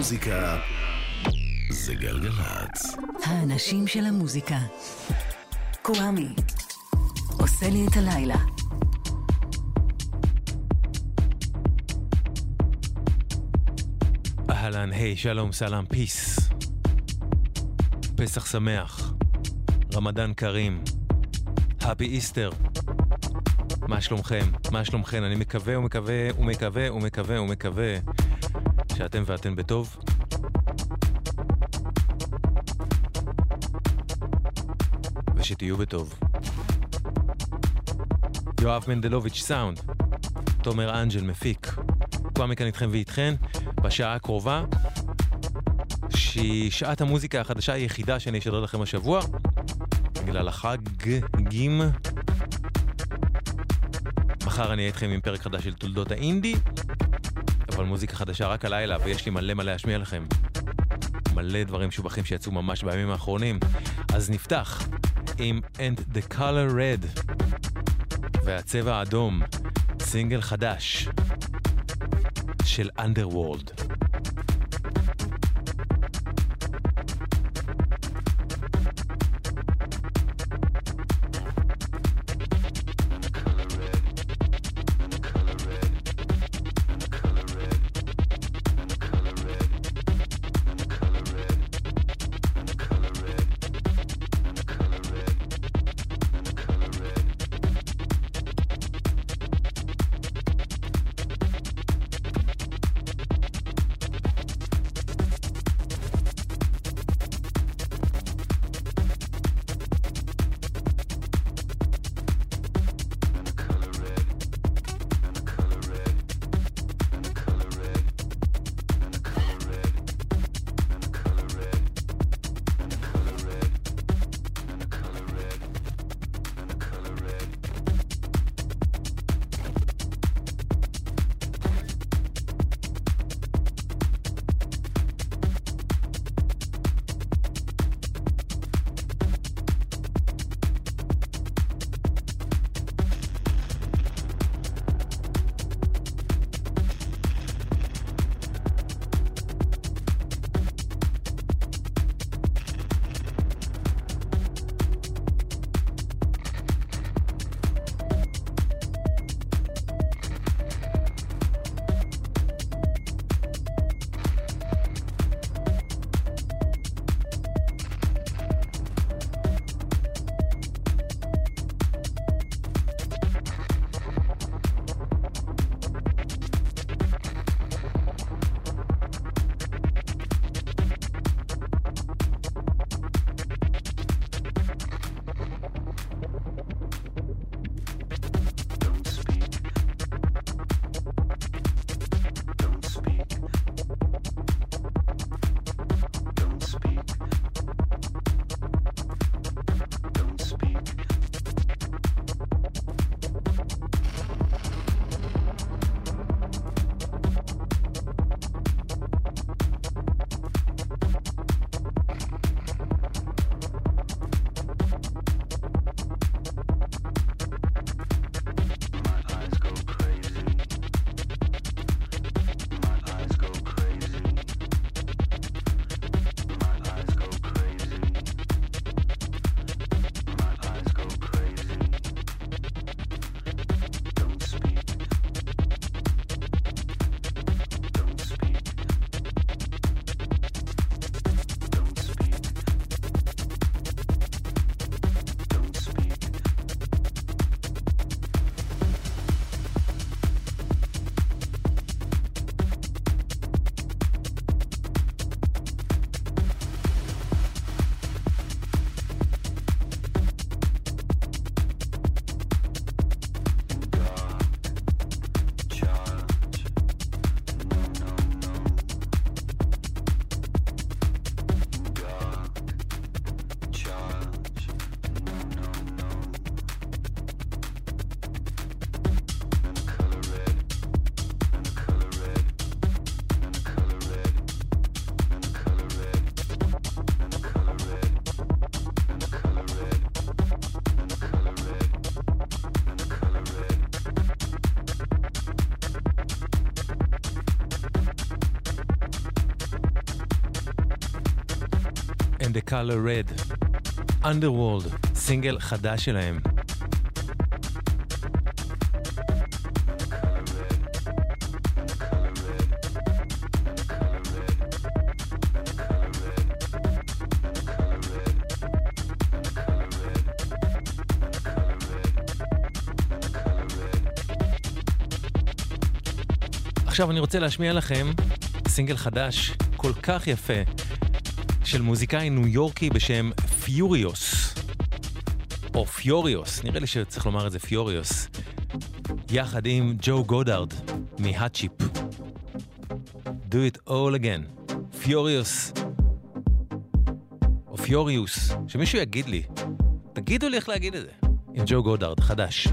המוזיקה זה גלגלצ. האנשים של המוזיקה. קוואמי. עושה לי את הלילה. אהלן, היי, שלום, סלאם, פיס. פסח שמח. רמדאן כרים. הפי איסטר. מה שלומכם? מה שלומכם? אני מקווה ומקווה ומקווה ומקווה ומקווה שאתם ואתן בטוב. ושתהיו בטוב. יואב מנדלוביץ' סאונד, תומר אנג'ל מפיק. כבר מכאן איתכם ואיתכן, בשעה הקרובה, שהיא שעת המוזיקה החדשה היחידה שאני אשדר לכם השבוע, בגלל החגים. מחר אני אהיה איתכם עם פרק חדש של תולדות האינדי, אבל מוזיקה חדשה רק הלילה, ויש לי מלא מלא להשמיע לכם. מלא דברים משובחים שיצאו ממש בימים האחרונים. אז נפתח עם And the Color Red והצבע האדום, סינגל חדש של Underworld. And the color red. Underworld, סינגל חדש שלהם. עכשיו אני רוצה להשמיע לכם סינגל חדש כל כך יפה של מוזיקאי ניו יורקי בשם פיוריוס. או פיוריוס, נראה לי שצריך לומר את זה פיוריוס. יחד עם ג'ו גודארד מהוט צ'יפ. Do it all again. פיוריוס. או פיוריוס, שמישהו יגיד לי. תגידו לי איך להגיד את זה. עם ג'ו גודארד, חדש.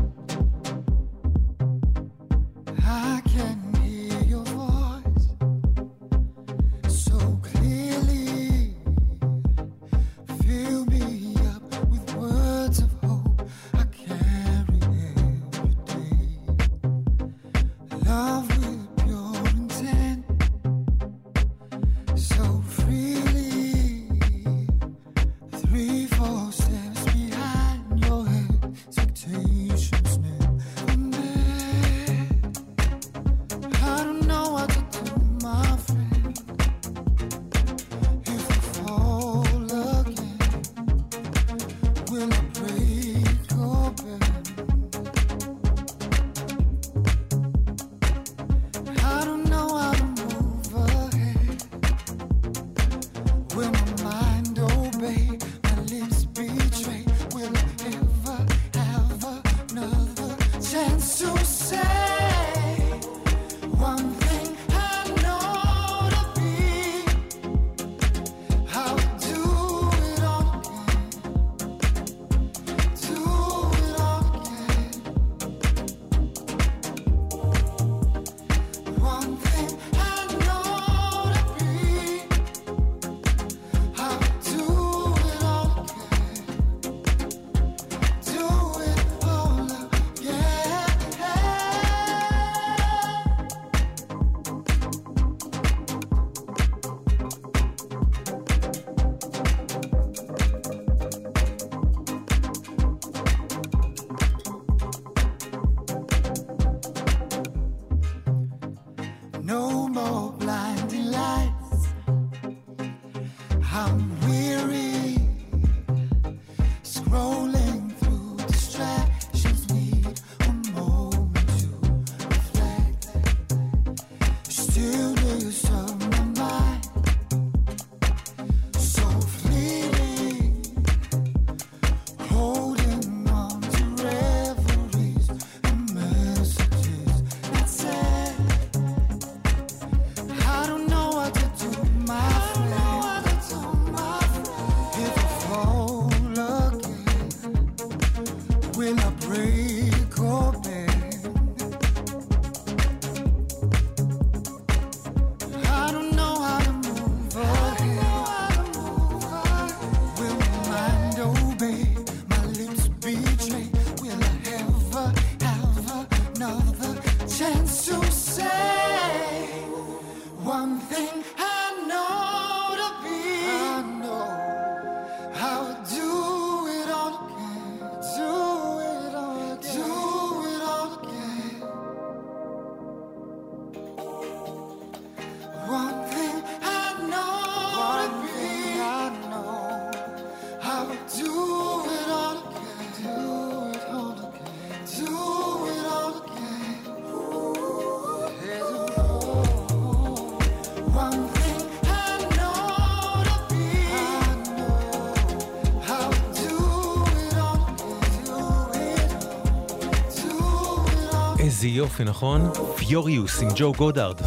יופי, נכון? פיוריוס עם ג'ו גודארד.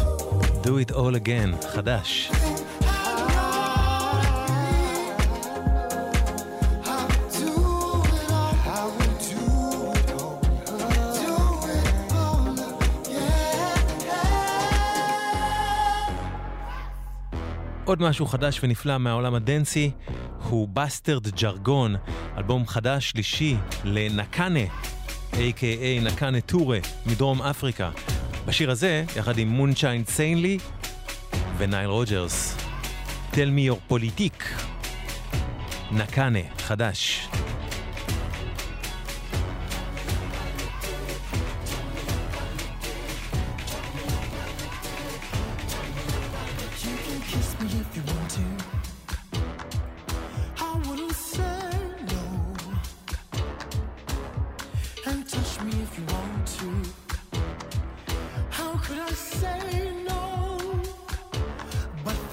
Do it all again, חדש. עוד משהו חדש ונפלא מהעולם הדנסי הוא Bastard Jargon, אלבום חדש שלישי לנקאנה, a.k.a נקאנה טורה מדרום אפריקה. בשיר הזה, יחד עם מונצ'יין סיינלי ונייל רוג'רס. Tell me your politique. נקאנה, חדש.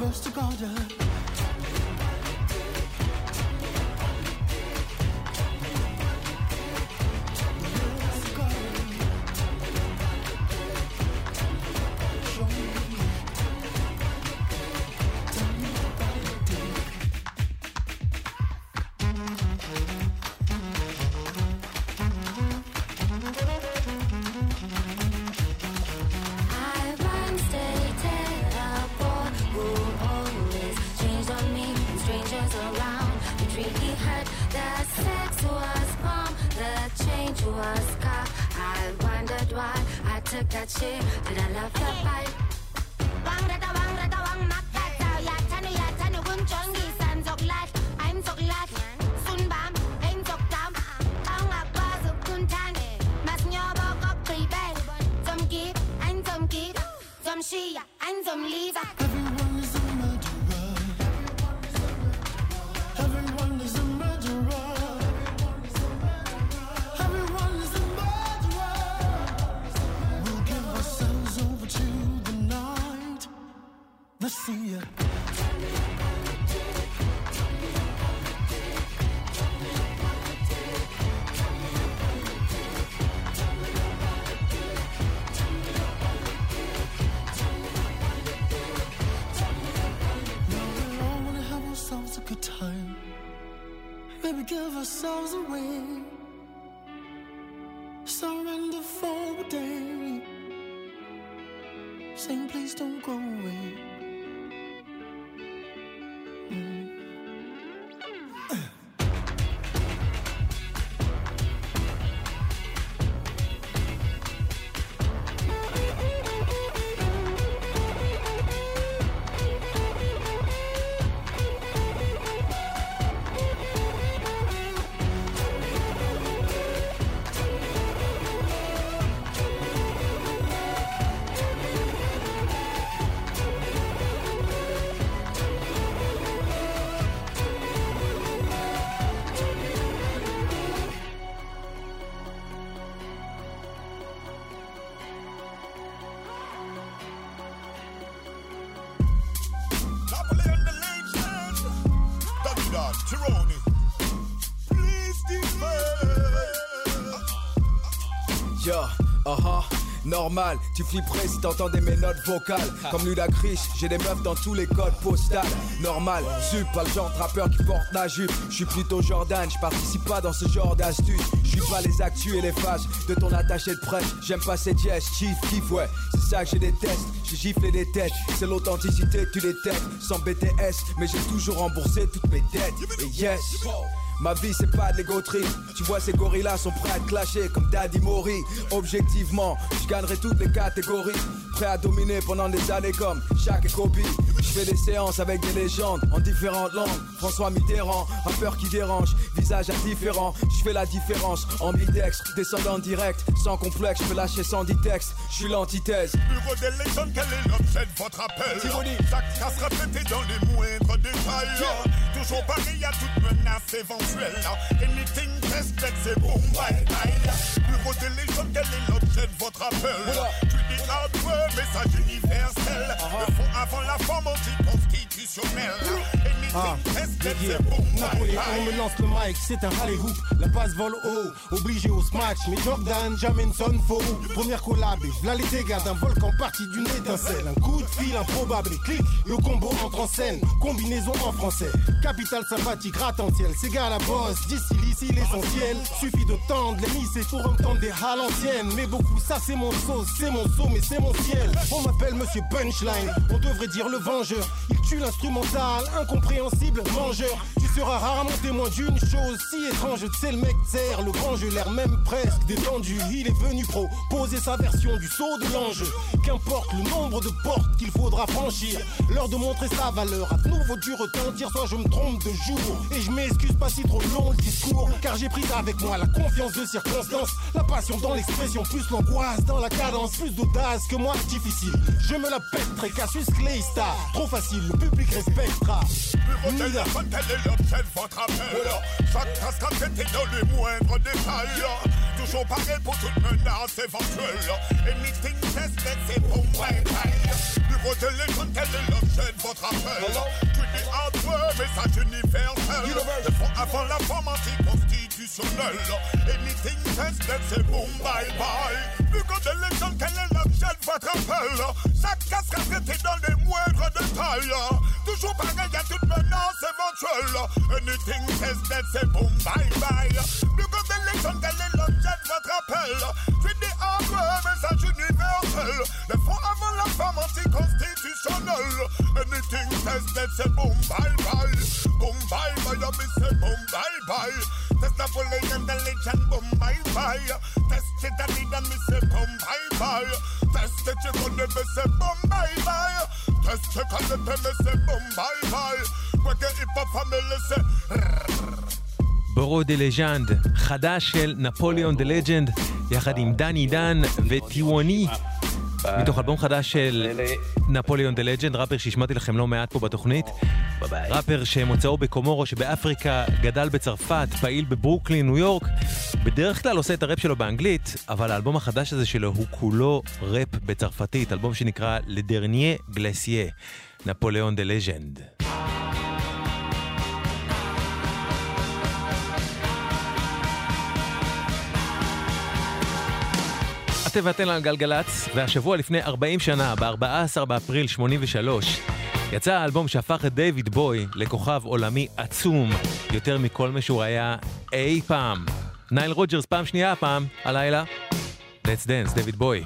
close to gorgeous. Please don't go away. Normal. Tu flipperais si t'entendais mes notes vocales. Comme Ludacris, j'ai des meufs dans tous les codes postales. Normal, sup, pas le genre de rappeur qui porte la jupe. Je suis plutôt Jordan, je participe pas dans ce genre d'astuce. Je suis pas les actus et les phases de ton attaché de presse. J'aime pas ces jazz, chief, kiff, ouais. C'est ça que je déteste. J'ai giflé des têtes, c'est l'authenticité que tu détectes. Sans BTS, mais j'ai toujours remboursé toutes mes dettes. Et yes. Ma vie c'est pas de l'ego Tu vois ces gorillas sont prêts à te clasher comme Daddy Mori. Objectivement, je gagnerai toutes les catégories. Prêt à dominer pendant des années comme et Kobe. Je fais des séances avec des légendes en différentes langues. François Mitterrand, rappeur qui dérange, visage indifférent. Je fais la différence en mi-dextre, descendant direct Sans complexe, je peux lâcher sans dit texte Je suis l'antithèse. Bureau des légendes, quel est l'objet de votre appel? Chaque casse répétée dans les moindres détails Toujours pareil à toute menace éventuelle Anything tested, c'est boom, bye, bye. Bureau de légende, quel est l'objet de votre appel Tu dis hardware, message universel. Uh-huh. Le fond avant la forme anticonstitutionnelle. Ah, yeah, Napoléon me lance le mic, c'est un rallye hoop. La passe vole haut, obligé au smash. Mais Jordan, jamais sonne faux. Première collab, et v'là les dégâts d'un volcan parti d'une étincelle. Un coup de fil improbable et clic, le combo entre en scène. Combinaison en français. Capital sympathique, gratte-en-ciel. C'est gars la bosse, d'ici l'ici l'essentiel. Suffit de tendre les mises pour entendre des halles. Mais beaucoup, ça c'est mon sauce, c'est mon saut, mais c'est mon ciel. On m'appelle Monsieur Punchline, on devrait dire le vengeur. Il tue l'instrumental, incompréhensible, mangeur sera rarement témoin d'une chose si étrange. C'est le mec serre, le grand jeu, l'air même presque détendu. Il est venu proposer sa version du saut de l'ange. Qu'importe le nombre de portes qu'il faudra franchir, l'heure de montrer sa valeur. À nouveau du retentir, soit je me trompe de jour. Et je m'excuse pas si trop long le discours, car j'ai pris avec moi la confiance de circonstance, la passion dans l'expression, plus l'angoisse dans la cadence, plus d'audace que moi difficile. Je me la Cassius Clay Star, trop facile, le public respectera. De votre appel. Chaque était dans les moindres détails. Toujours pareil pour toute menace éventuelle. Anything tested, c'est bon, ouais, ouais. Bureau téléphone, tel est l'objet de votre appel? Tu dis hardware, message universel. Le fond avant la forme anticonstitutionnelle. Anything tested, c'est bon, bye bye. Bureau téléphone, quel est l'objet de votre appel? Says that's a boom bye. דה לג'נד, חדש של נפוליאון דה לג'נד, יחד עם דני דן וטיווני, מתוך אלבום חדש של נפוליאון דה לג'נד, ראפר שהשמעתי לכם לא מעט פה בתוכנית. ראפר שמוצאו בקומורו שבאפריקה, גדל בצרפת, פעיל בברוקלין, ניו יורק. בדרך כלל עושה את הראפ שלו באנגלית, אבל האלבום החדש הזה שלו הוא כולו ראפ בצרפתית, אלבום שנקרא Le Dernier Glacier, נפוליאון דה לג'נד. אתם ואתן על גלגלצ, והשבוע לפני 40 שנה, ב-14 באפריל 83, יצא האלבום שהפך את דיוויד בוי לכוכב עולמי עצום, יותר מכל מה שהוא היה אי פעם. נייל רוג'רס פעם שנייה הפעם, הלילה. Let's dance, דיוויד בוי.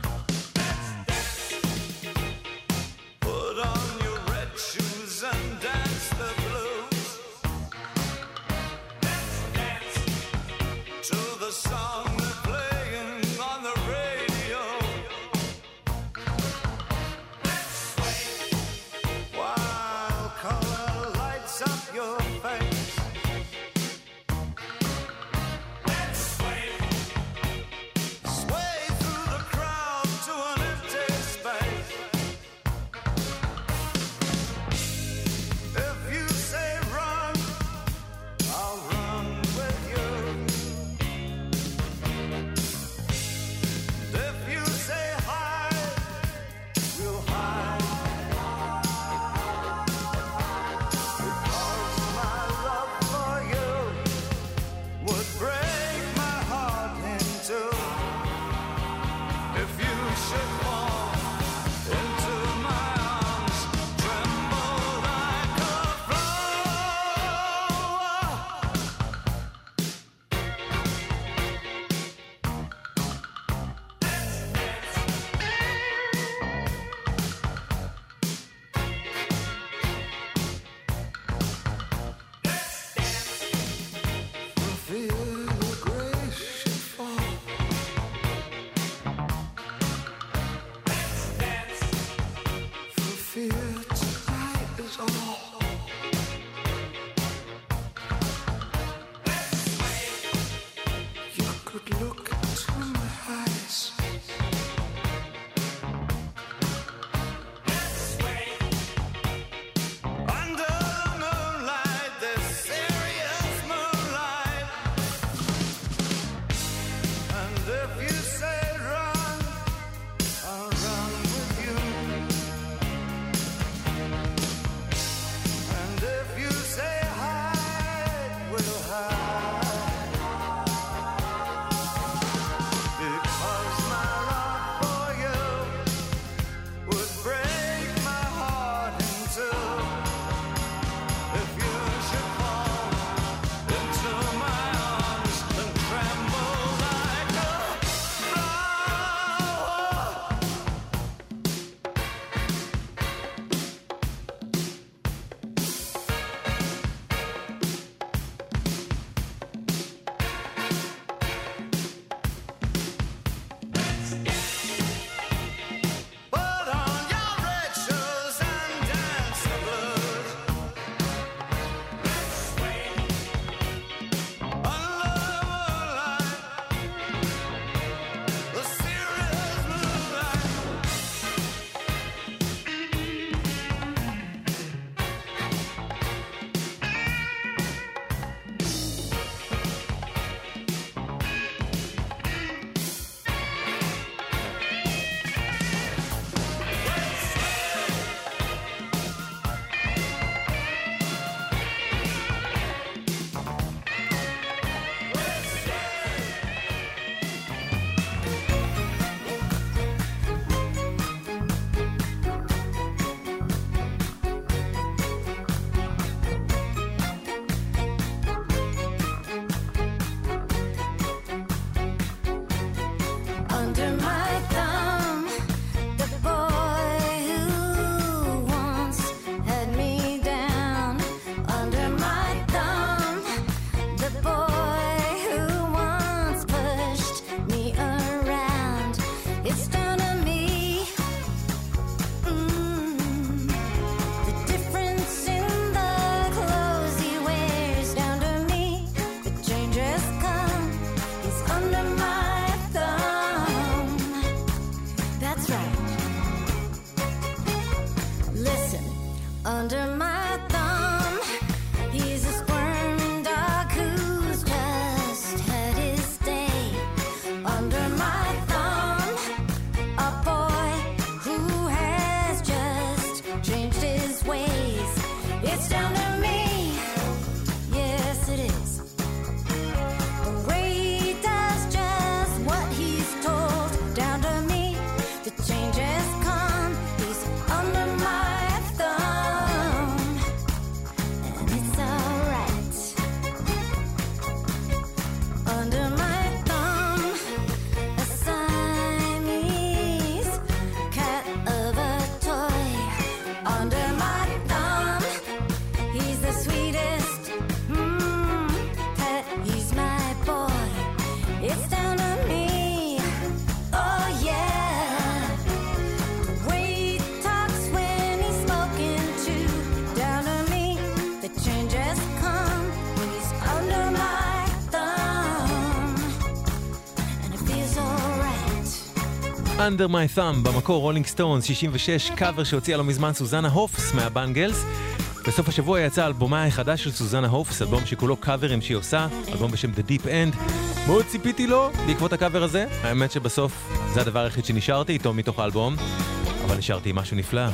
Under My Thumb, במקור רולינג סטונס, 66, קאבר שהוציאה לא מזמן סוזנה הופס מהבנגלס. בסוף השבוע יצא אלבומה החדש של סוזנה הופס, אלבום שכולו קאברים שהיא עושה, אלבום בשם The Deep End. מאוד ציפיתי לו בעקבות הקאבר הזה, האמת שבסוף זה הדבר היחיד שנשארתי איתו מתוך האלבום, אבל נשארתי עם משהו נפלא.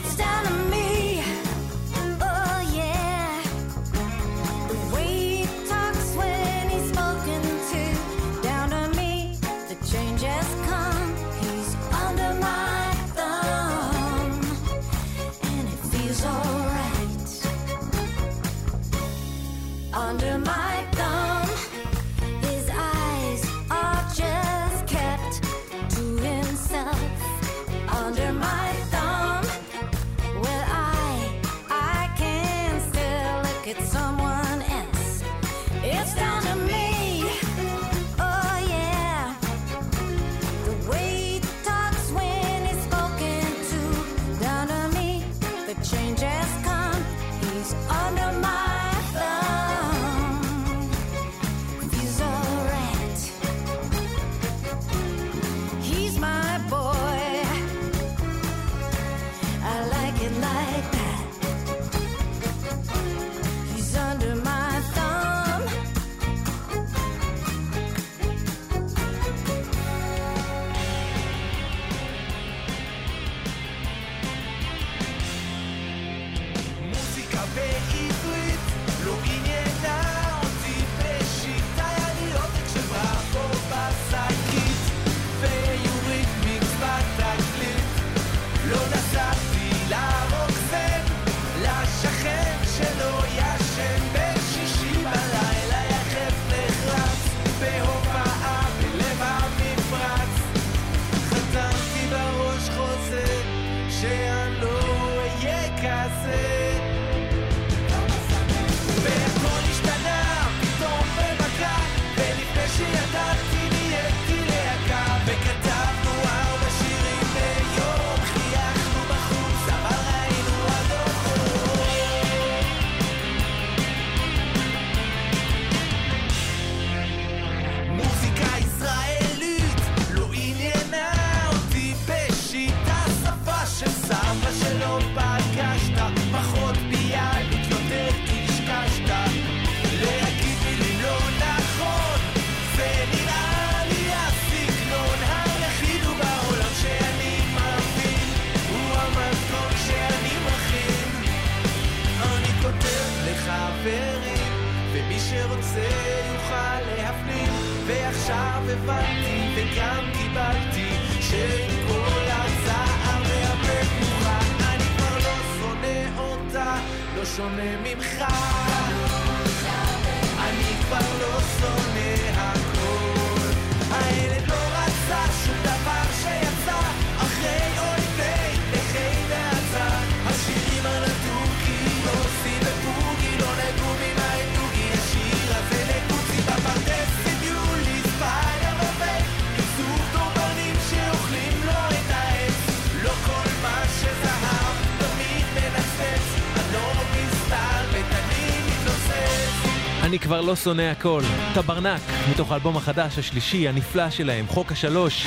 אני כבר לא שונא הכל. טברנק, מתוך האלבום החדש, השלישי, הנפלא שלהם, חוק השלוש,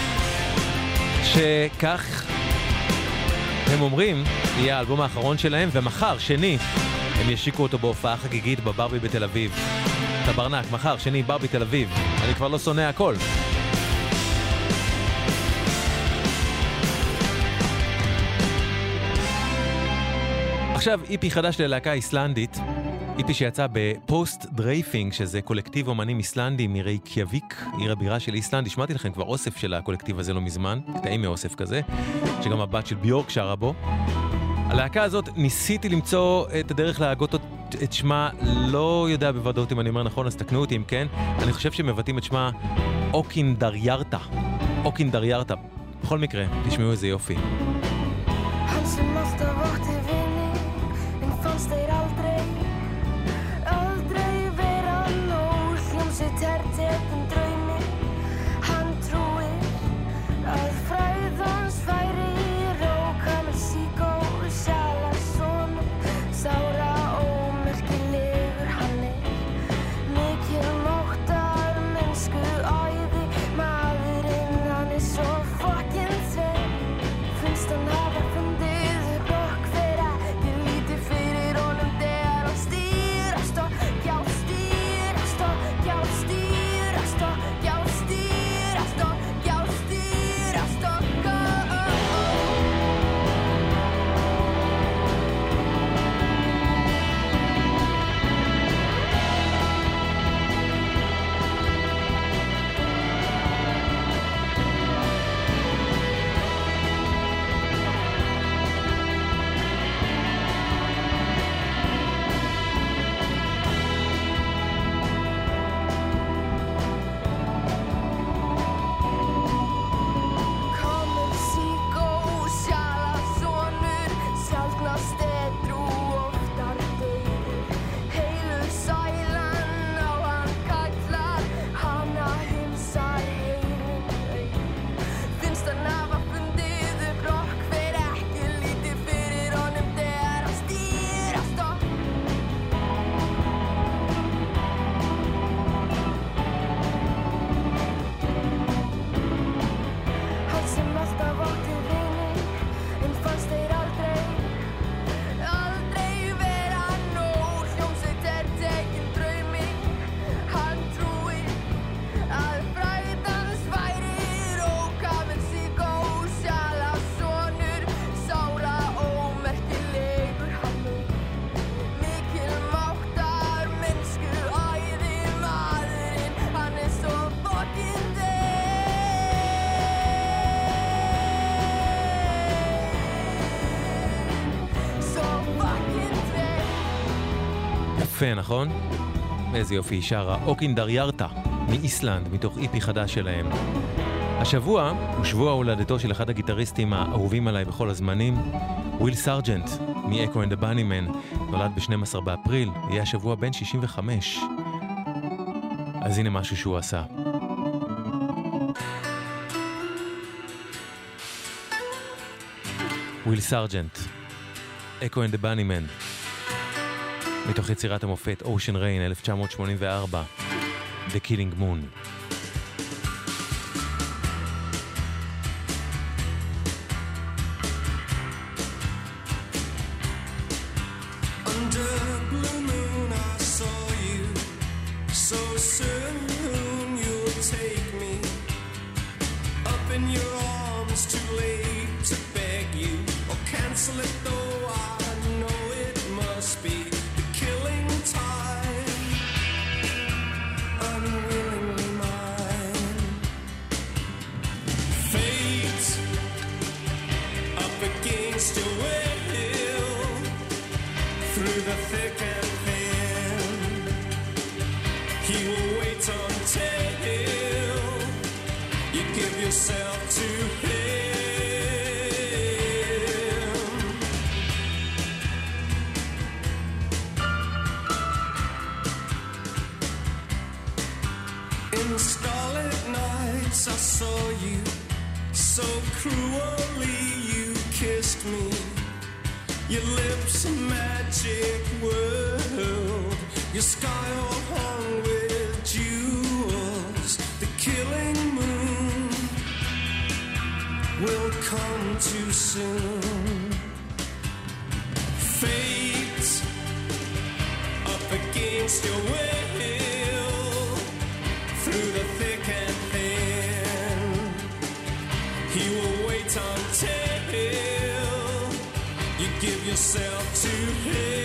שכך הם אומרים, יהיה האלבום האחרון שלהם, ומחר, שני, הם ישיקו אותו בהופעה חגיגית בברבי בתל אביב. טברנק, מחר, שני, ברבי תל אביב. אני כבר לא שונא הכל. עכשיו EP חדש ללהקה איסלנדית, EP שיצא ב Post-dreifing, שזה קולקטיב אומנים איסלנדי מרייקיאוויק, עיר הבירה של איסלנד. השמעתי לכם כבר אוסף של הקולקטיב הזה לא מזמן, קטעים מאוסף כזה, שגם הבת של ביורק שרה בו. הלהקה הזאת, ניסיתי למצוא את הדרך להגות את שמה, לא יודע בוודאות אם אני אומר נכון, אז תקנו אותי אם כן. אני חושב שמבטאים את שמה אוקין דריירטה. אוקין דריירטה. בכל מקרה, תשמעו איזה יופי. יפה, נכון? איזה יופי היא שרה. אוקינדר ירטה, מאיסלנד, מתוך EP חדש שלהם. השבוע הוא שבוע הולדתו של אחד הגיטריסטים האהובים עליי בכל הזמנים, וויל מ-Echo and the Bunnymen, נולד ב-12 באפריל, יהיה השבוע בן 65. אז הנה משהו שהוא עשה. וויל Echo and the Bunnymen, מתוך יצירת המופת Ocean Rain 1984, The Killing Moon. Will come too soon. Fate up against your will. Through the thick and thin. He will wait until you give yourself to him.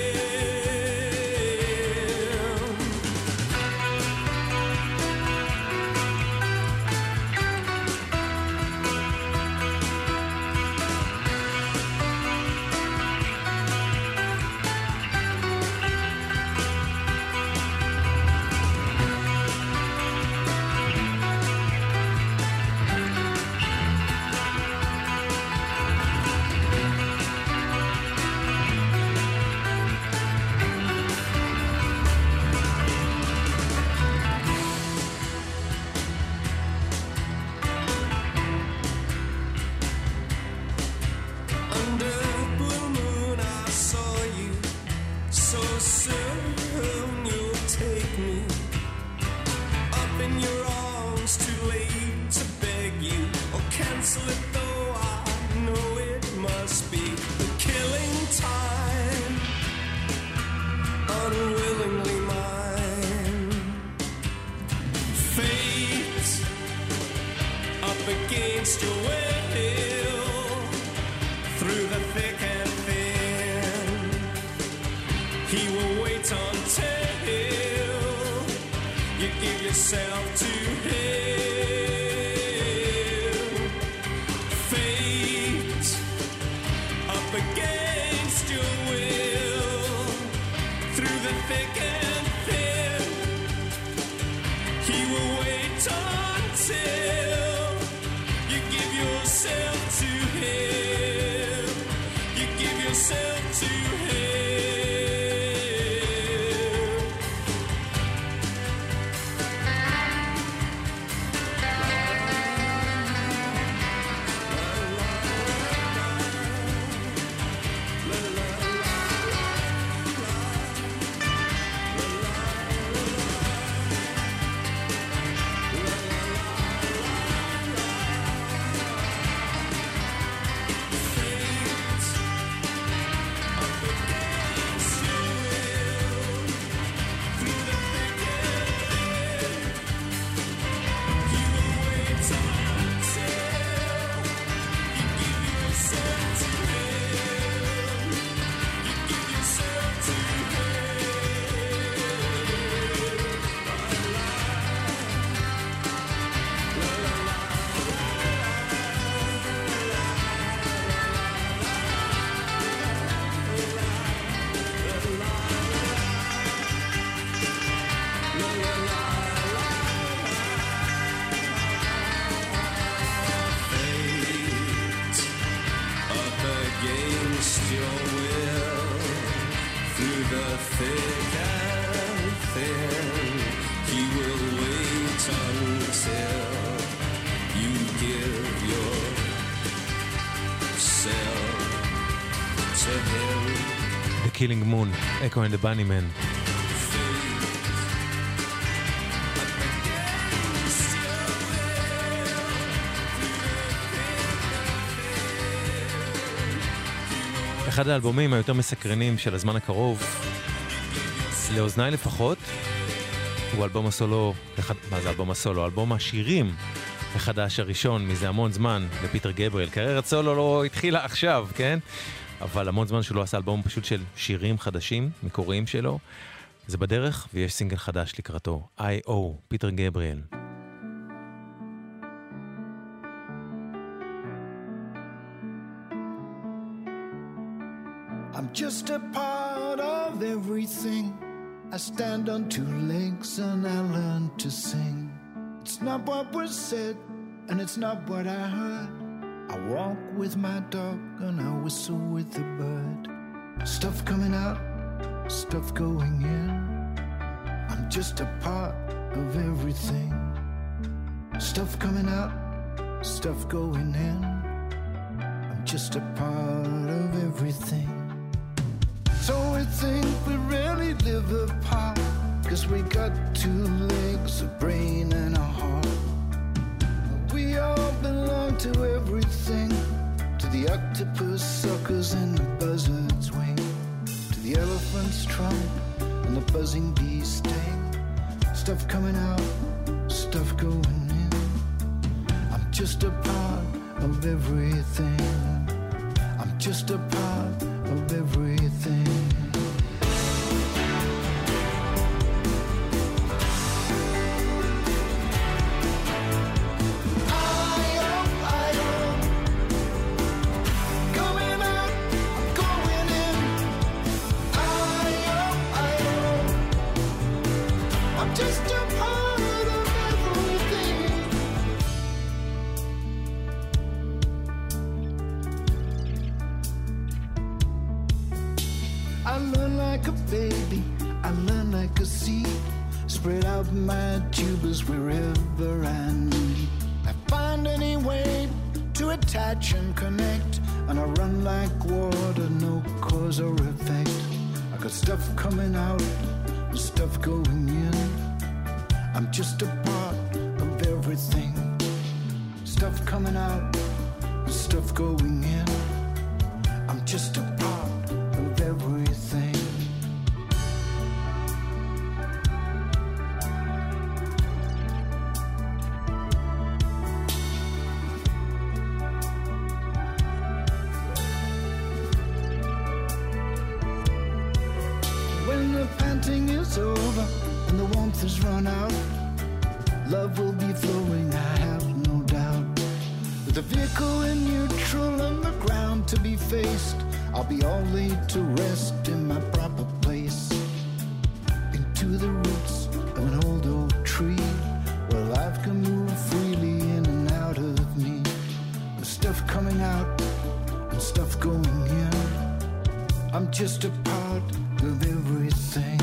perfect. Killing Moon, Echo and the Bunnymen. אחד האלבומים היותר מסקרנים של הזמן הקרוב, לאוזניי לפחות, הוא אלבום הסולו, מה זה אלבום הסולו? אלבום השירים החדש הראשון מזה המון זמן לפיטר גבריאל. קריירת סולו לא התחילה עכשיו, כן? אבל המון זמן שהוא לא עשה אלבום פשוט של שירים חדשים, מקוריים שלו. זה בדרך, ויש סינגל חדש לקראתו, I.O. פיטר גבריאל. I'm just a part of everything. I stand on two legs and I learn to sing. It's not what was said, and it's not what I heard. I walk with my dog and I whistle with the bird. Stuff coming out, stuff going in. I'm just a part of everything. Stuff coming out, stuff going in. I'm just a part of everything. So we think we really live apart. Cause we got two legs, a brain, and a heart. We all belong to everything. To the octopus suckers and the buzzard's wing. To the elephant's trunk and the buzzing bee's sting. Stuff coming out, stuff going in. I'm just a part of everything. I'm just a part of everything. Stuff coming out and stuff going in. I'm just a part of everything.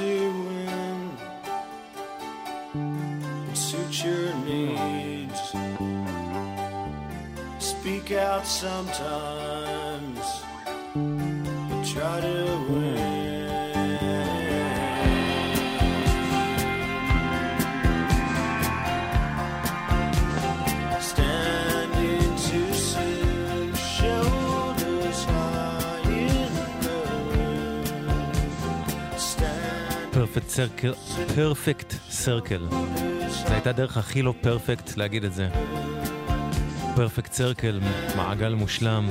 To win suit your needs. Speak out sometimes, פרפקט סרקל. זו הייתה הדרך הכי לא פרפקט להגיד את זה. פרפקט סרקל, מעגל מושלם.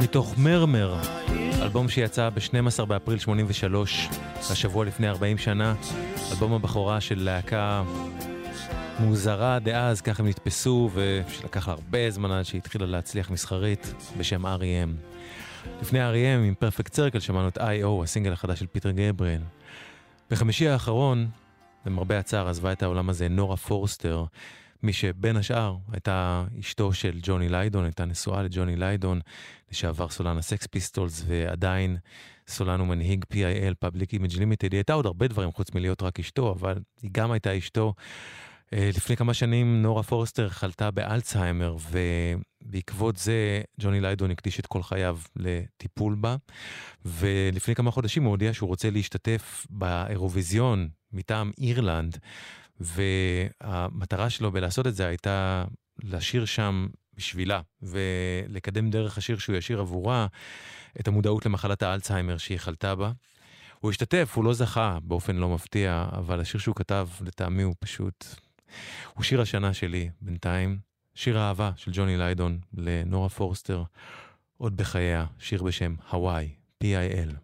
מתוך מרמר, אלבום שיצא ב-12 באפריל 83, השבוע לפני 40 שנה, אלבום הבכורה של להקה מוזרה דאז, כך הם נתפסו, ושלקח הרבה זמן עד שהתחילה להצליח מסחרית, בשם R.E.M. לפני R.E.M. עם Perfect Circle שמענו את I.O., הסינגל החדש של פיטר גבריאל. בחמישי האחרון, למרבה הצער, עזבה את העולם הזה נורה פורסטר, מי שבין השאר הייתה אשתו של ג'וני ליידון, הייתה נשואה לג'וני ליידון, לשעבר סולן הסקס פיסטולס, ועדיין סולן ומנהיג PIL, Public Image Limited. היא הייתה עוד הרבה דברים חוץ מלהיות רק אשתו, אבל היא גם הייתה אשתו. אה, לפני כמה שנים נורה פורסטר חלתה באלצהיימר, ובעקבות זה ג'וני ליידון הקדיש את כל חייו לטיפול בה, ולפני כמה חודשים הוא הודיע שהוא רוצה להשתתף באירוויזיון מטעם אירלנד, והמטרה שלו בלעשות את זה הייתה לשיר שם בשבילה, ולקדם דרך השיר שהוא ישיר עבורה את המודעות למחלת האלצהיימר שהיא חלתה בה. הוא השתתף, הוא לא זכה באופן לא מפתיע, אבל השיר שהוא כתב, לטעמי הוא פשוט... הוא שיר השנה שלי בינתיים. שיר האהבה של ג'וני ליידון לנורה פורסטר, עוד בחייה, שיר בשם הוואי, P.I.L.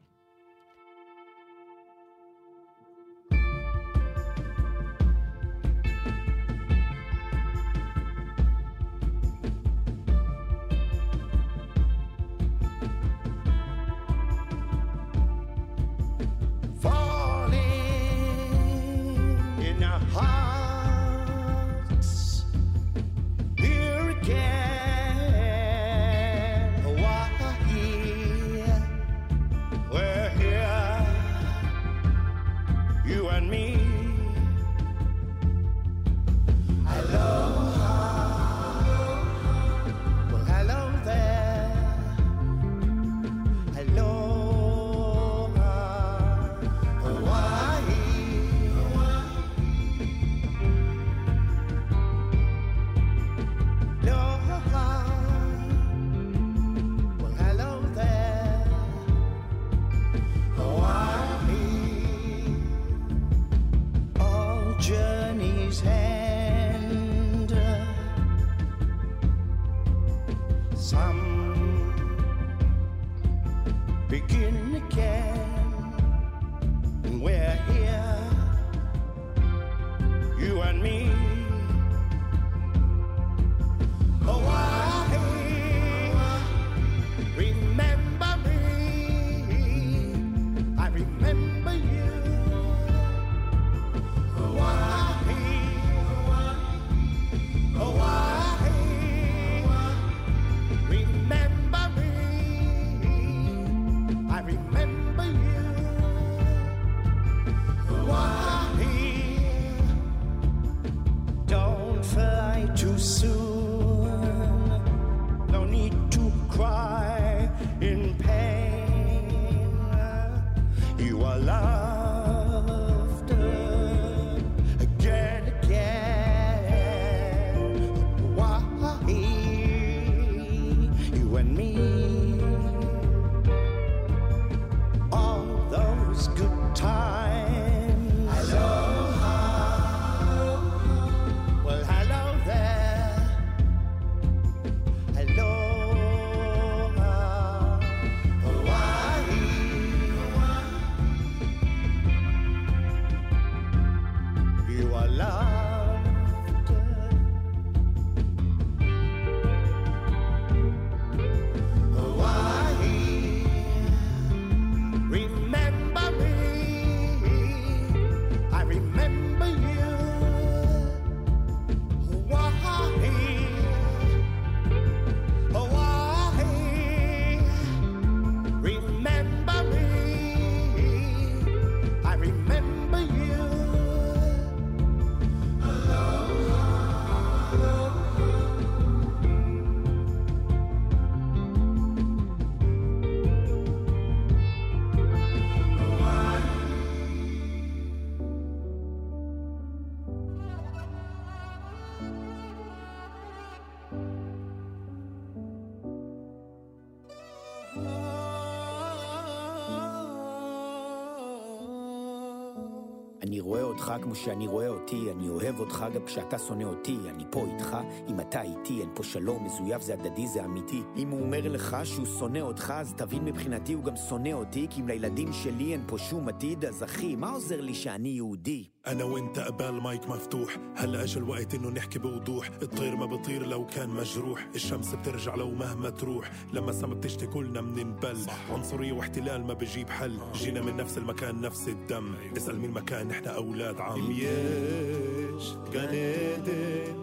אני רואה אותך כמו שאני רואה אותי, אני אוהב אותך גם כשאתה שונא אותי, אני פה איתך, אם אתה איתי, אין פה שלום, מזויף זה הדדי, זה אמיתי. אם הוא אומר לך שהוא שונא אותך, אז תבין מבחינתי הוא גם שונא אותי, כי אם לילדים שלי אין פה שום עתיד, אז אחי, מה עוזר לי שאני יהודי? انا وانت قبال مايك مفتوح هلا اجى الوقت انه نحكي بوضوح الطير ما بطير لو كان مجروح الشمس بترجع لو مهما تروح لما السما بتشتي كلنا بننبل عنصرية واحتلال ما بجيب حل جينا من نفس المكان نفس الدم اسأل مين مكان احنا اولاد عم יש גן עדן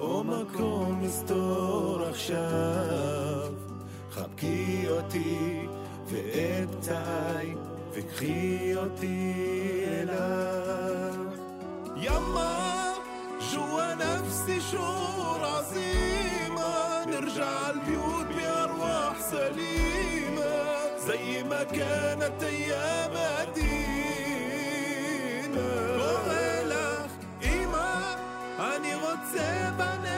או מקום מסתור עכשיו חבקי אותי ואת פצעי וקחי אותי אליו يما جوا نفسي شعور عظيمة نرجع البيوت بأرواح سليمة زي ما كانت أيام قديمة وغالخ إيما أني غتسيبني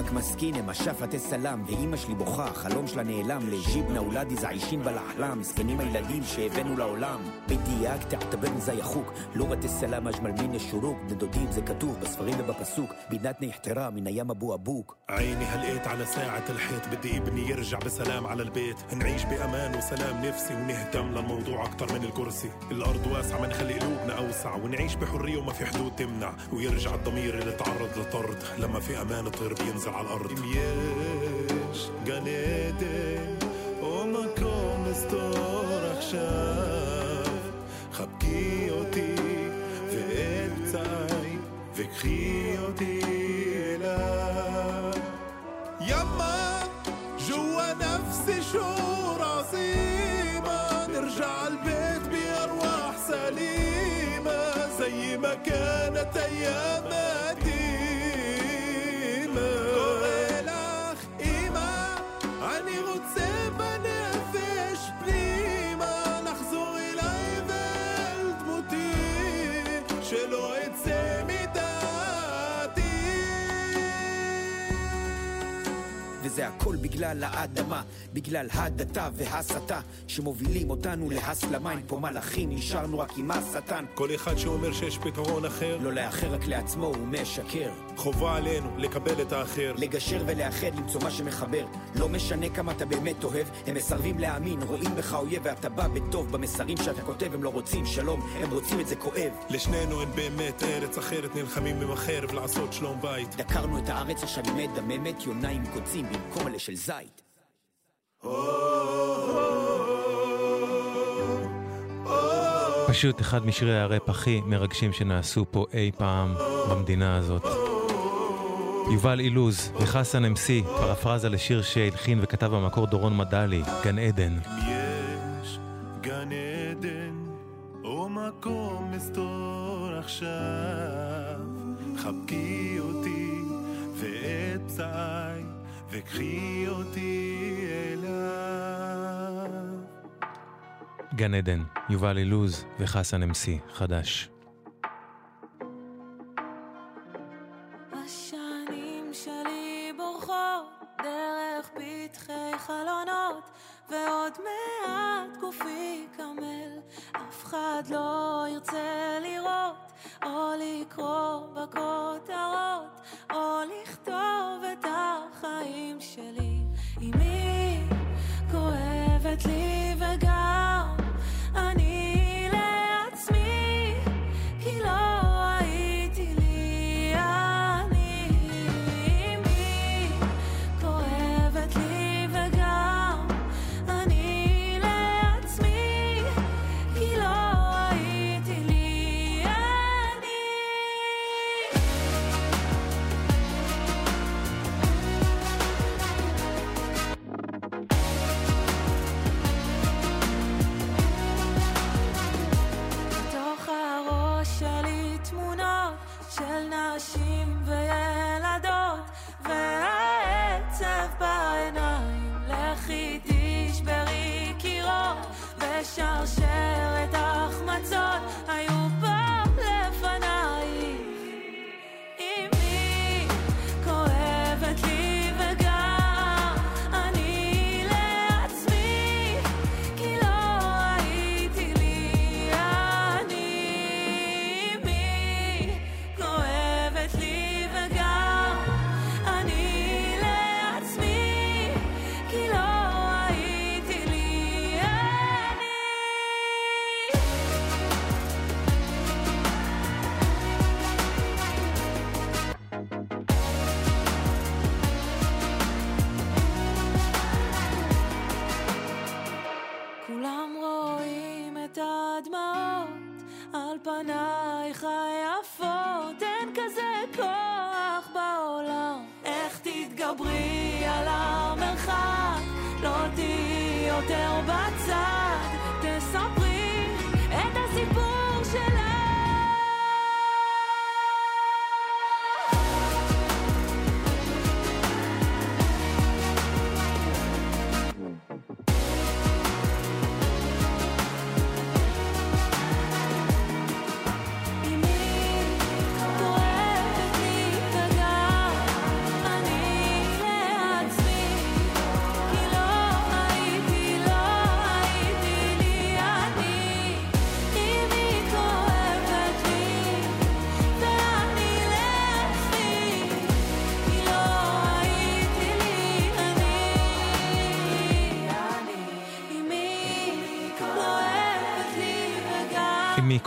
אמא מסכינה, משפת סלאם, ואימא שלי בוכה, החלום שלה נעלם, לג'יבנה אולדי זעישין בלחלם, מסכנים הילדים שהבאנו לעולם. בדיאק תעתבן זי יחוק, לא בתי סלאם אג'מל מן שורוק, בני דודים זה כתוב בספרים ובפסוק, בינת נחתרה מן הים אבו אבוק. عيني هلقيت على ساعة الحيط بدي ابني يرجع بسلام على البيت نعيش بأمان وسلام نفسي ونهتم للموضوع أكتر من الكرسي الأرض واسعة ما نخلي قلوبنا أوسع ونعيش بحرية وما في حدود تمنع ويرجع الضمير اللي تعرض لطرد لما في أمان طير بينزل على الأرض יש גן עדן או מקום מסתור עכשיו חבקי אותי ואת פצעי וקחי אותי אליו يما جوا نفسي شعور عظيمة نرجع البيت بأرواح سليمة زي ما كانت أيام וזה הכל בגלל האדמה, בגלל הדתה והסתה, שמובילים אותנו להסלמה, אין פה מלאכים, נשארנו רק עם השטן. כל אחד שאומר שיש פתרון אחר, לא לאחר רק לעצמו, הוא משקר. חובה עלינו לקבל את האחר. לגשר ולאחד, למצוא מה שמחבר. לא משנה כמה אתה באמת אוהב, הם מסרבים להאמין, רואים בך אויב ואתה בא בטוב. במסרים שאתה כותב הם לא רוצים שלום, הם רוצים את זה כואב. לשנינו אין באמת ארץ אחרת, נלחמים עם החרב לעשות שלום בית. דקרנו את הארץ עכשיו היא מדממת, יונה עם קוצים במקום אלה של זית. פשוט אחד משירי הראפ הכי מרגשים שנעשו פה אי פעם במדינה הזאת. יובל אילוז וחסן אמסי, פרפרזה לשיר שהלחין וכתב במקור דורון מדלי, גן עדן. גן עדן, או מקום מסתור עכשיו. חבקי אותי ואת פצעיי, וקחי אותי אליו. גן עדן, יובל אילוז וחסן אמסי, חדש.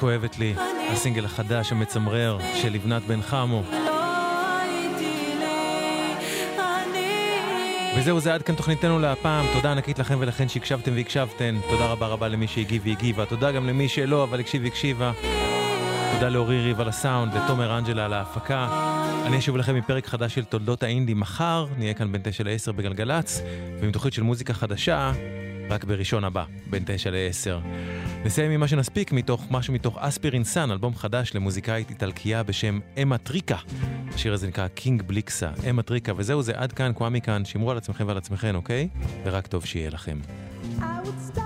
כואבת לי, הסינגל החדש המצמרר של לבנת בן חמו. לא וזהו, זה עד כאן תוכניתנו להפעם. תודה ענקית לכם ולכן שהקשבתם והקשבתן. תודה רבה רבה למי שהגיב והגיבה. תודה גם למי שלא, אבל הקשיב והקשיבה. תודה לאורי ריב על הסאונד, לתומר אנג'לה על ההפקה. אני אשוב לכם מפרק חדש של תולדות האינדי מחר, נהיה כאן בין 9 ל-10 בגלגלצ, ועם תוכנית של מוזיקה חדשה, רק בראשון הבא, בין 9 ל-10. נסיים עם מה שנספיק מתוך משהו מתוך Aspirin Sun, אלבום חדש למוזיקאית איטלקייה בשם אמה טריקה. השיר הזה נקרא King Blixa, אמה טריקה, וזהו זה עד כאן, קוואמי כאן, שמרו על עצמכם ועל עצמכם, אוקיי? ורק טוב שיהיה לכם. I would stop